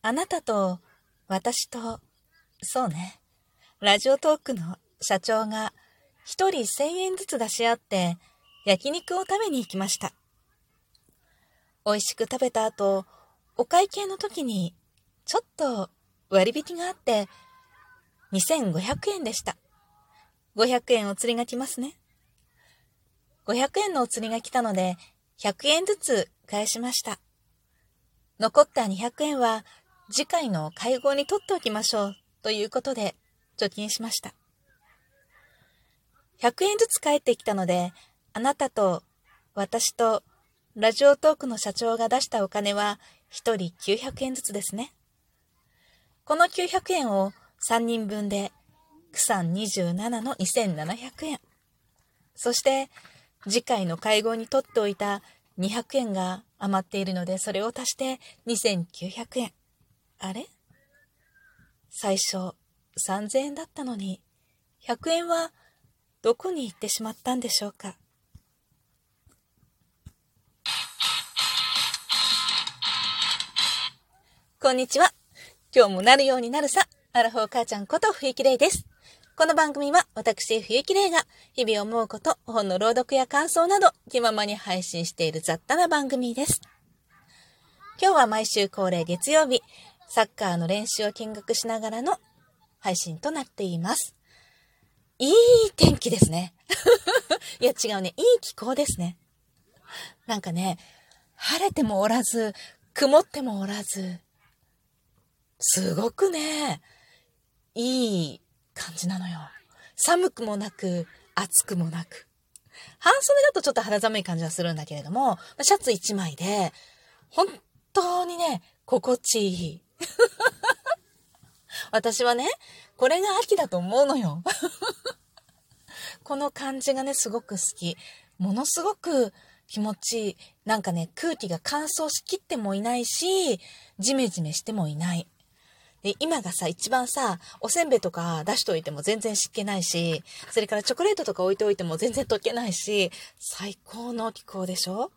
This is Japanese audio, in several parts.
あなたと私と、そうね、ラジオトークの社長が一人千円ずつ出し合って焼肉を食べに行きました。美味しく食べた後、お会計の時にちょっと割引があって2500円でした。500円お釣りが来ますね。500円のお釣りが来たので100円ずつ返しました。残った200円は次回の会合に取っておきましょうということで貯金しました。100円ずつ返ってきたので、あなたと私とラジオトークの社長が出したお金は1人900円ずつですね。この900円を3人分で、区算27の2700円。そして、次回の会合に取っておいた200円が余っているので、それを足して2900円。あれ？最初3000円だったのに、100円はどこに行ってしまったんでしょうか？こんにちは。今日もなるようになるさ、アラフォー母ちゃんこと冬木玲です。この番組は私、冬木玲が日々思うこと、本の朗読や感想など気ままに配信している雑多な番組です。今日は毎週恒例月曜日、サッカーの練習を見学しながらの配信となっています。いい天気ですね。いや違うね。いい気候ですね。なんかね、晴れてもおらず、曇ってもおらず、すごくね、いい感じなのよ。寒くもなく、暑くもなく。半袖だとちょっと肌寒い感じはするんだけれども、シャツ1枚で、本当にね、心地いい。私はね、これが秋だと思うのよ。この感じがね、すごく好き。ものすごく気持ちいい。なんかね、空気が乾燥しきってもいないし、ジメジメしてもいない。で、今がさ、一番さ、おせんべいとか出しといても全然湿気ないし、それからチョコレートとか置いておいても全然溶けないし、最高の気候でしょ？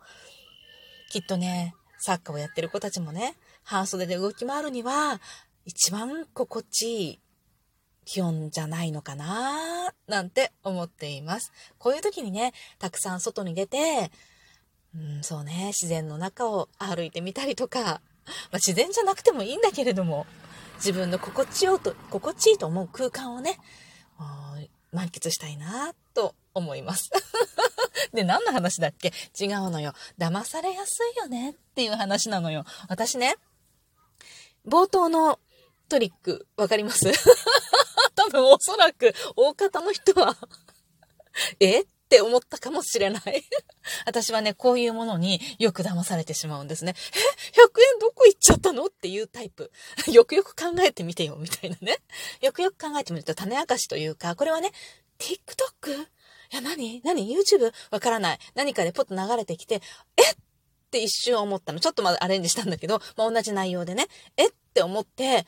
きっとね、サッカーをやってる子たちもね、半袖で動き回るには、一番心地いい気温じゃないのかななんて思っています。こういう時にね、たくさん外に出て、うん、そうね、自然の中を歩いてみたりとか、まあ、自然じゃなくてもいいんだけれども、自分の心地よと、心地いいと思う空間をね、満喫したいなと思います。で、何の話だっけ？違うのよ。騙されやすいよねっていう話なのよ。私ね、冒頭のトリック、わかります？多分おそらく大方の人は え？って思ったかもしれない 私はね、こういうものによく騙されてしまうんですね。え ?100 円どこ行っちゃったの？っていうタイプ。よくよく考えてみてよ、みたいなね。よくよく考えてみると種明かしというか、これはね、TikTok? いや、何？何 ?YouTube? わからない。何かでポッと流れてきて、え？って一瞬思ったの。ちょっとまだアレンジしたんだけど、まあ、同じ内容でね、え？って思って、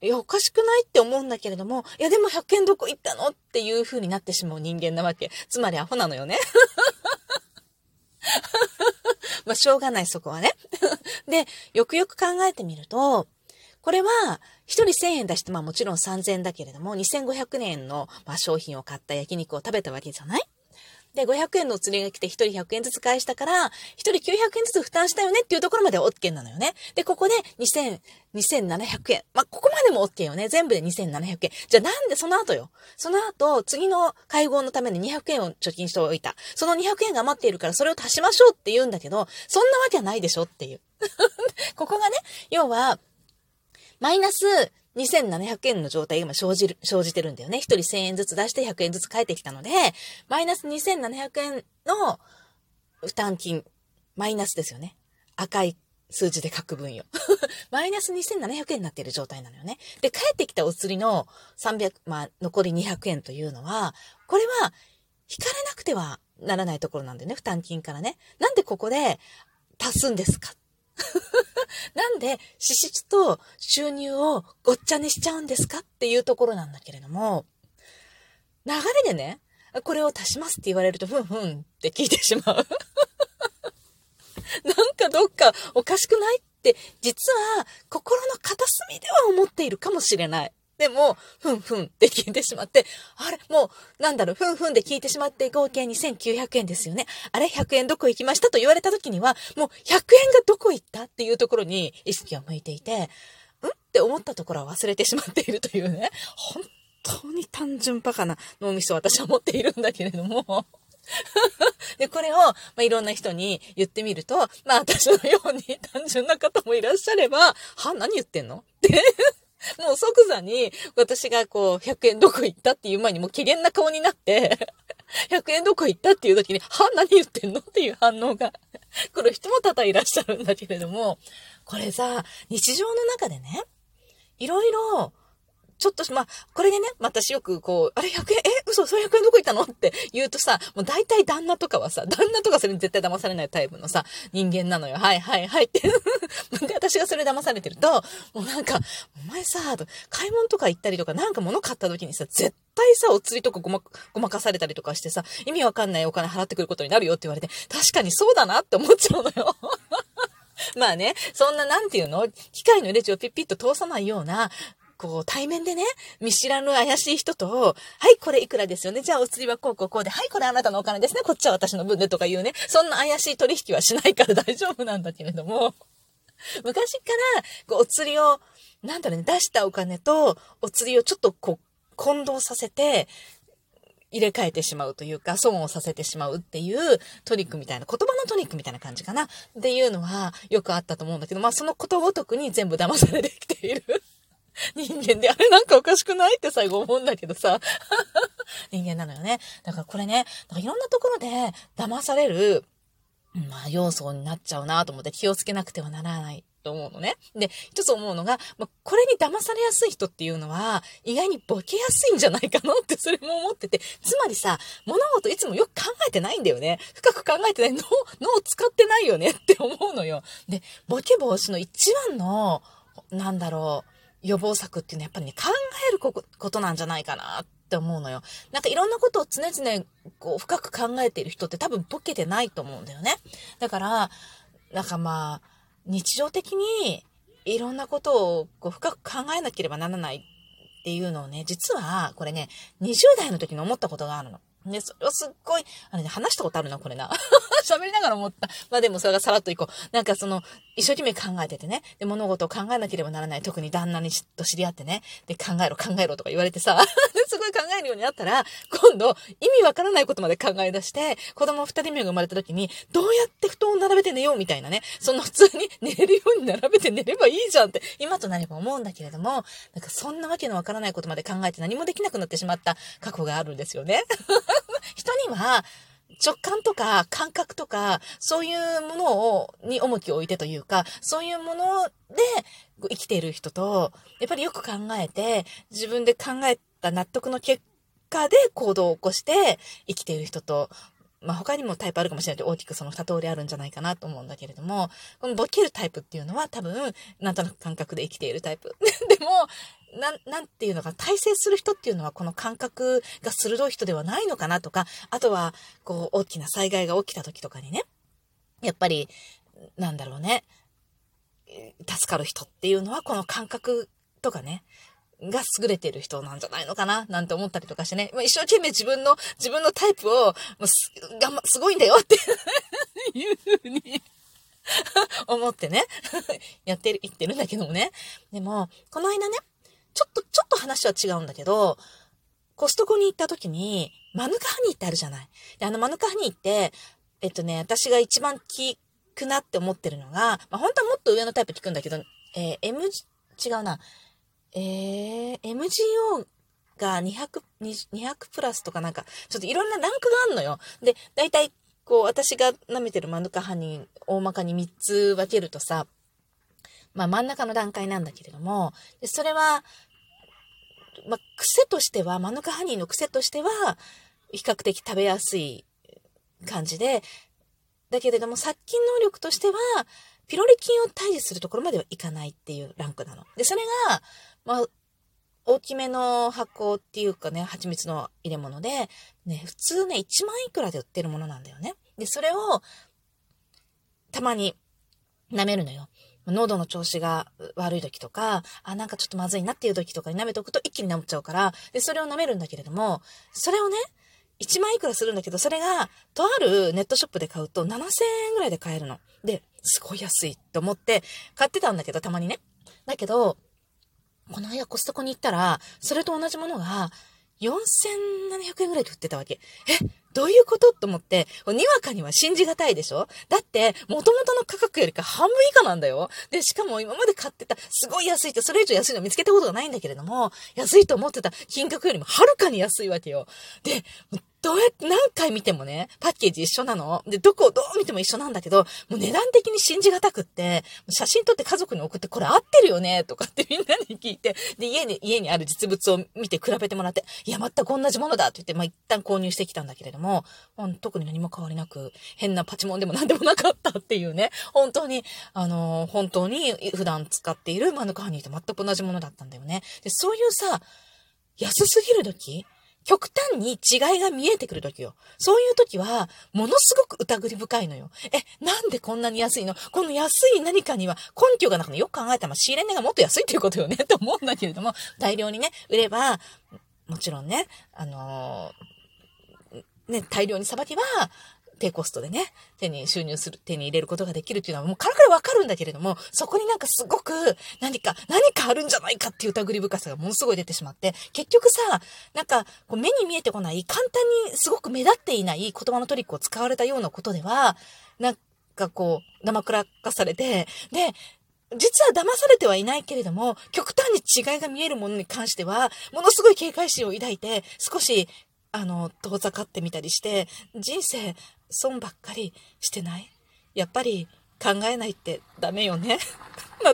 いや、おかしくないって思うんだけれども、いや、でも100円どこ行ったの？っていう風になってしまう人間なわけ。つまりアホなのよね。まあ、しょうがない、そこはね。で、よくよく考えてみると、これは、一人1000円出して、まあもちろん3000円だけれども、2500円の、まあ、商品を買った焼肉を食べたわけじゃない？で、500円の釣りが来て1人100円ずつ返したから、1人900円ずつ負担したよねっていうところまで OK なのよね。で、ここで2000、2700円。まあ、ここまでも OK よね。全部で2700円。じゃあなんでその後よ。その後、次の会合のために200円を貯金しておいた。その200円が余っているからそれを足しましょうって言うんだけど、そんなわけはないでしょっていう。ここがね、要は、マイナス2700円の状態が今生じる、生じてるんだよね。1人1000円ずつ出して100円ずつ返ってきたので、マイナス2700円の負担金、マイナスですよね。赤い数字で書く分よ。マイナス2700円になっている状態なのよね。で、帰ってきたお釣りの300、まあ、残り200円というのは、これは、引かれなくてはならないところなんだよね。負担金からね。なんでここで足すんですかなんで支出と収入をごっちゃにしちゃうんですかっていうところなんだけれども、流れでね、これを足しますって言われると、ふんふんって聞いてしまう。なんかどっかおかしくないって実は心の片隅では思っているかもしれない。でも、ふんふんって聞いてしまって、あれもう、なんだろう、ふんふんで聞いてしまって合計2900円ですよね。あれ ?100 円どこ行きましたと言われた時には、もう100円がどこ行ったっていうところに意識が向いていて、んって思ったところは忘れてしまっているというね、本当に単純バカな脳みそを私は持っているんだけれども、で、これを、まあ、いろんな人に言ってみると、まあ、私のように単純な方もいらっしゃれば、は何言ってんの？って もう即座に私がこう100円どこ行ったっていう前にもう機嫌な顔になって 100円どこ行ったっていう時に、は何言ってんのっていう反応が 来る人も多々いらっしゃるんだけれども、これさ、日常の中でね、いろいろちょっとし、まあ、これでね、私よくこう、あれ100円、え、嘘、それ100円どこ行ったの？って言うとさ、もう大体旦那とかはさ、旦那とかそれに絶対騙されないタイプのさ、人間なのよ。はいはいはいって。で、私がそれ騙されてると、もうなんか、お前さ、買い物とか行ったりとか、なんか物買った時にさ、絶対さ、お釣りとかごま、ごまかされたりとかしてさ、意味わかんないお金払ってくることになるよって言われて、確かにそうだなって思っちゃうのよ。まあね、そんななんていうの？機械のレジをピッピッと通さないような、こう、対面でね、見知らぬ怪しい人と、はい、これいくらですよね。じゃあお釣りはこうこうこうで、はい、これあなたのお金ですね。こっちは私の分でとか言うね。そんな怪しい取引はしないから 大丈夫なんだけれども、昔から、こう、お釣りを、なんだろうね、出したお金と、お釣りをちょっとこう、混同させて、入れ替えてしまうというか、損をさせてしまうっていうトリックみたいな、言葉のトリックみたいな感じかな。っていうのはよくあったと思うんだけど、まあそのことごとくに全部騙されてきている人間で、あれなんかおかしくないって最後思うんだけどさ。人間なのよね。だからこれね、いろんなところで騙される、まあ、要素になっちゃうなと思って気をつけなくてはならないと思うのね。で、一つ思うのが、まあ、これに騙されやすい人っていうのは、意外にボケやすいんじゃないかなってそれも思ってて、つまりさ、物事いつもよく考えてないんだよね。深く考えてない。脳、脳を使ってないよねって思うのよ。で、ボケ防止の一番の、なんだろう、予防策っていうのはやっぱりね、考えることなんじゃないかなって思うのよ。なんかいろんなことを常々こう深く考えている人って多分ボケてないと思うんだよね。だから、なんかまあ、日常的にいろんなことをこう深く考えなければならないっていうのをね、実はこれね、20代の時に思ったことがあるの。ね、それをすっごい、あれね、話したことあるな、これな。喋りながら思った。まあでもそれがさらっといこう。なんかその、一生懸命考えててね。で、物事を考えなければならない。特に旦那にと知り合ってね。で、考えろ、考えろとか言われてさ、すごい考えるようになったら、今度、意味わからないことまで考え出して、子供二人目が生まれた時に、どうやって布団を並べて寝ようみたいなね。その普通に 寝れるように並べて寝ればいいじゃんって、今となれば思うんだけれども、なんかそんなわけのわからないことまで考えて何もできなくなってしまった過去があるんですよね。人には、直感とか感覚とか、そういうものを、に重きを置いてというか、そういうもので生きている人と、やっぱりよく考えて、自分で考えた納得の結果で行動を起こして生きている人と、まあ、他にもタイプあるかもしれないけど、大きくその二通りあるんじゃないかなと思うんだけれども、このボケるタイプっていうのは多分、なんとなく感覚で生きているタイプ。でも、なん、なんていうのか、体制する人っていうのはこの感覚が鋭い人ではないのかなとか、あとは、こう、大きな災害が起きた時とかにね、やっぱり、なんだろうね、助かる人っていうのはこの感覚とかね、が優れてる人なんじゃないのかな？なんて思ったりとかしてね。まあ、一生懸命自分の、自分のタイプを、もうす、がま、すごいんだよっていうふうに思ってねやってる、言ってるんだけどもね。でも、この間ね、ちょっと、ちょっと話は違うんだけど、コストコに行った時に、マヌカハニーってあるじゃない。で、あのマヌカハニーって、えっとね、私が一番効くなって思ってるのが、まあ、本当はもっと上のタイプ効くんだけど、えー、M、違うな。えー、MGO が200、200プラスとかなんか、ちょっといろんなランクがあんのよ。で、だいたい、こう、私が舐めてるマヌカハニー、大まかに3つ分けるとさ、まあ真ん中の段階なんだけれども、でそれは、まあ癖としては、マヌカハニーの癖としては、比較的食べやすい感じで、だけれども殺菌能力としては、ピロリ菌を退治するところまではいかないっていうランクなの。で、それが、まあ、大きめの箱っていうかね、蜂蜜の入れ物で、ね、普通ね、1万いくらで売ってるものなんだよね。で、それを、たまに舐めるのよ。喉の調子が悪い時とか、あ、なんかちょっとまずいなっていう時とかに舐めておくと一気に治っちゃうから、で、それを舐めるんだけれども、それをね、1万いくらするんだけど、それが、とあるネットショップで買うと7000円ぐらいで買えるの。で、すごい安いと思って買ってたんだけど、たまにね。だけど、この間コストコに行ったら、それと同じものが、4700円ぐらいで売ってたわけ。え、どういうこと？と思って、にわかには信じがたいでしょ？だって、元々の価格よりか半分以下なんだよ。で、しかも今まで買ってた、すごい安いって、それ以上安いの見つけたことがないんだけれども、安いと思ってた金額よりもはるかに安いわけよ。で、どうやって何回見てもね、パッケージ一緒なの。で、どこをどう見ても一緒なんだけど、もう値段的に信じがたくって、写真撮って家族に送ってこれ合ってるよねとかってみんなに聞いて、で、家に、家にある実物を見て比べてもらって、いや、全く同じものだって言って、まあ、一旦購入してきたんだけれども、特に何も変わりなく、変なパチモンでも何でもなかったっていうね、本当に、あのー、本当に普段使っているマヌカハニーと全く同じものだったんだよね。で、そういうさ、安すぎる時極端に違いが見えてくるときよ。そういうときは、ものすごく疑り深いのよ。え、なんでこんなに安いの？この安い何かには根拠がなくてよく考えたら、仕入れ値がもっと安いっていうことよね、と思うんだけれども、大量にね、売れば、もちろんね、あのー、ね、大量にさばけば、低コストでね、手に収入する、手に入れることができるっていうのはもうからからわかるんだけれども、そこになんかすごく何か、何かあるんじゃないかっていう疑り深さがものすごい出てしまって、結局さ、なんかこう目に見えてこない、簡単にすごく目立っていない言葉のトリックを使われたようなことでは、なんかこう、生くらかされて、で、実は騙されてはいないけれども、極端に違いが見えるものに関しては、ものすごい警戒心を抱いて、少し、あの、遠ざかってみたりして、人生、損ばっかりしてない？やっぱり考えないってダメよね。ま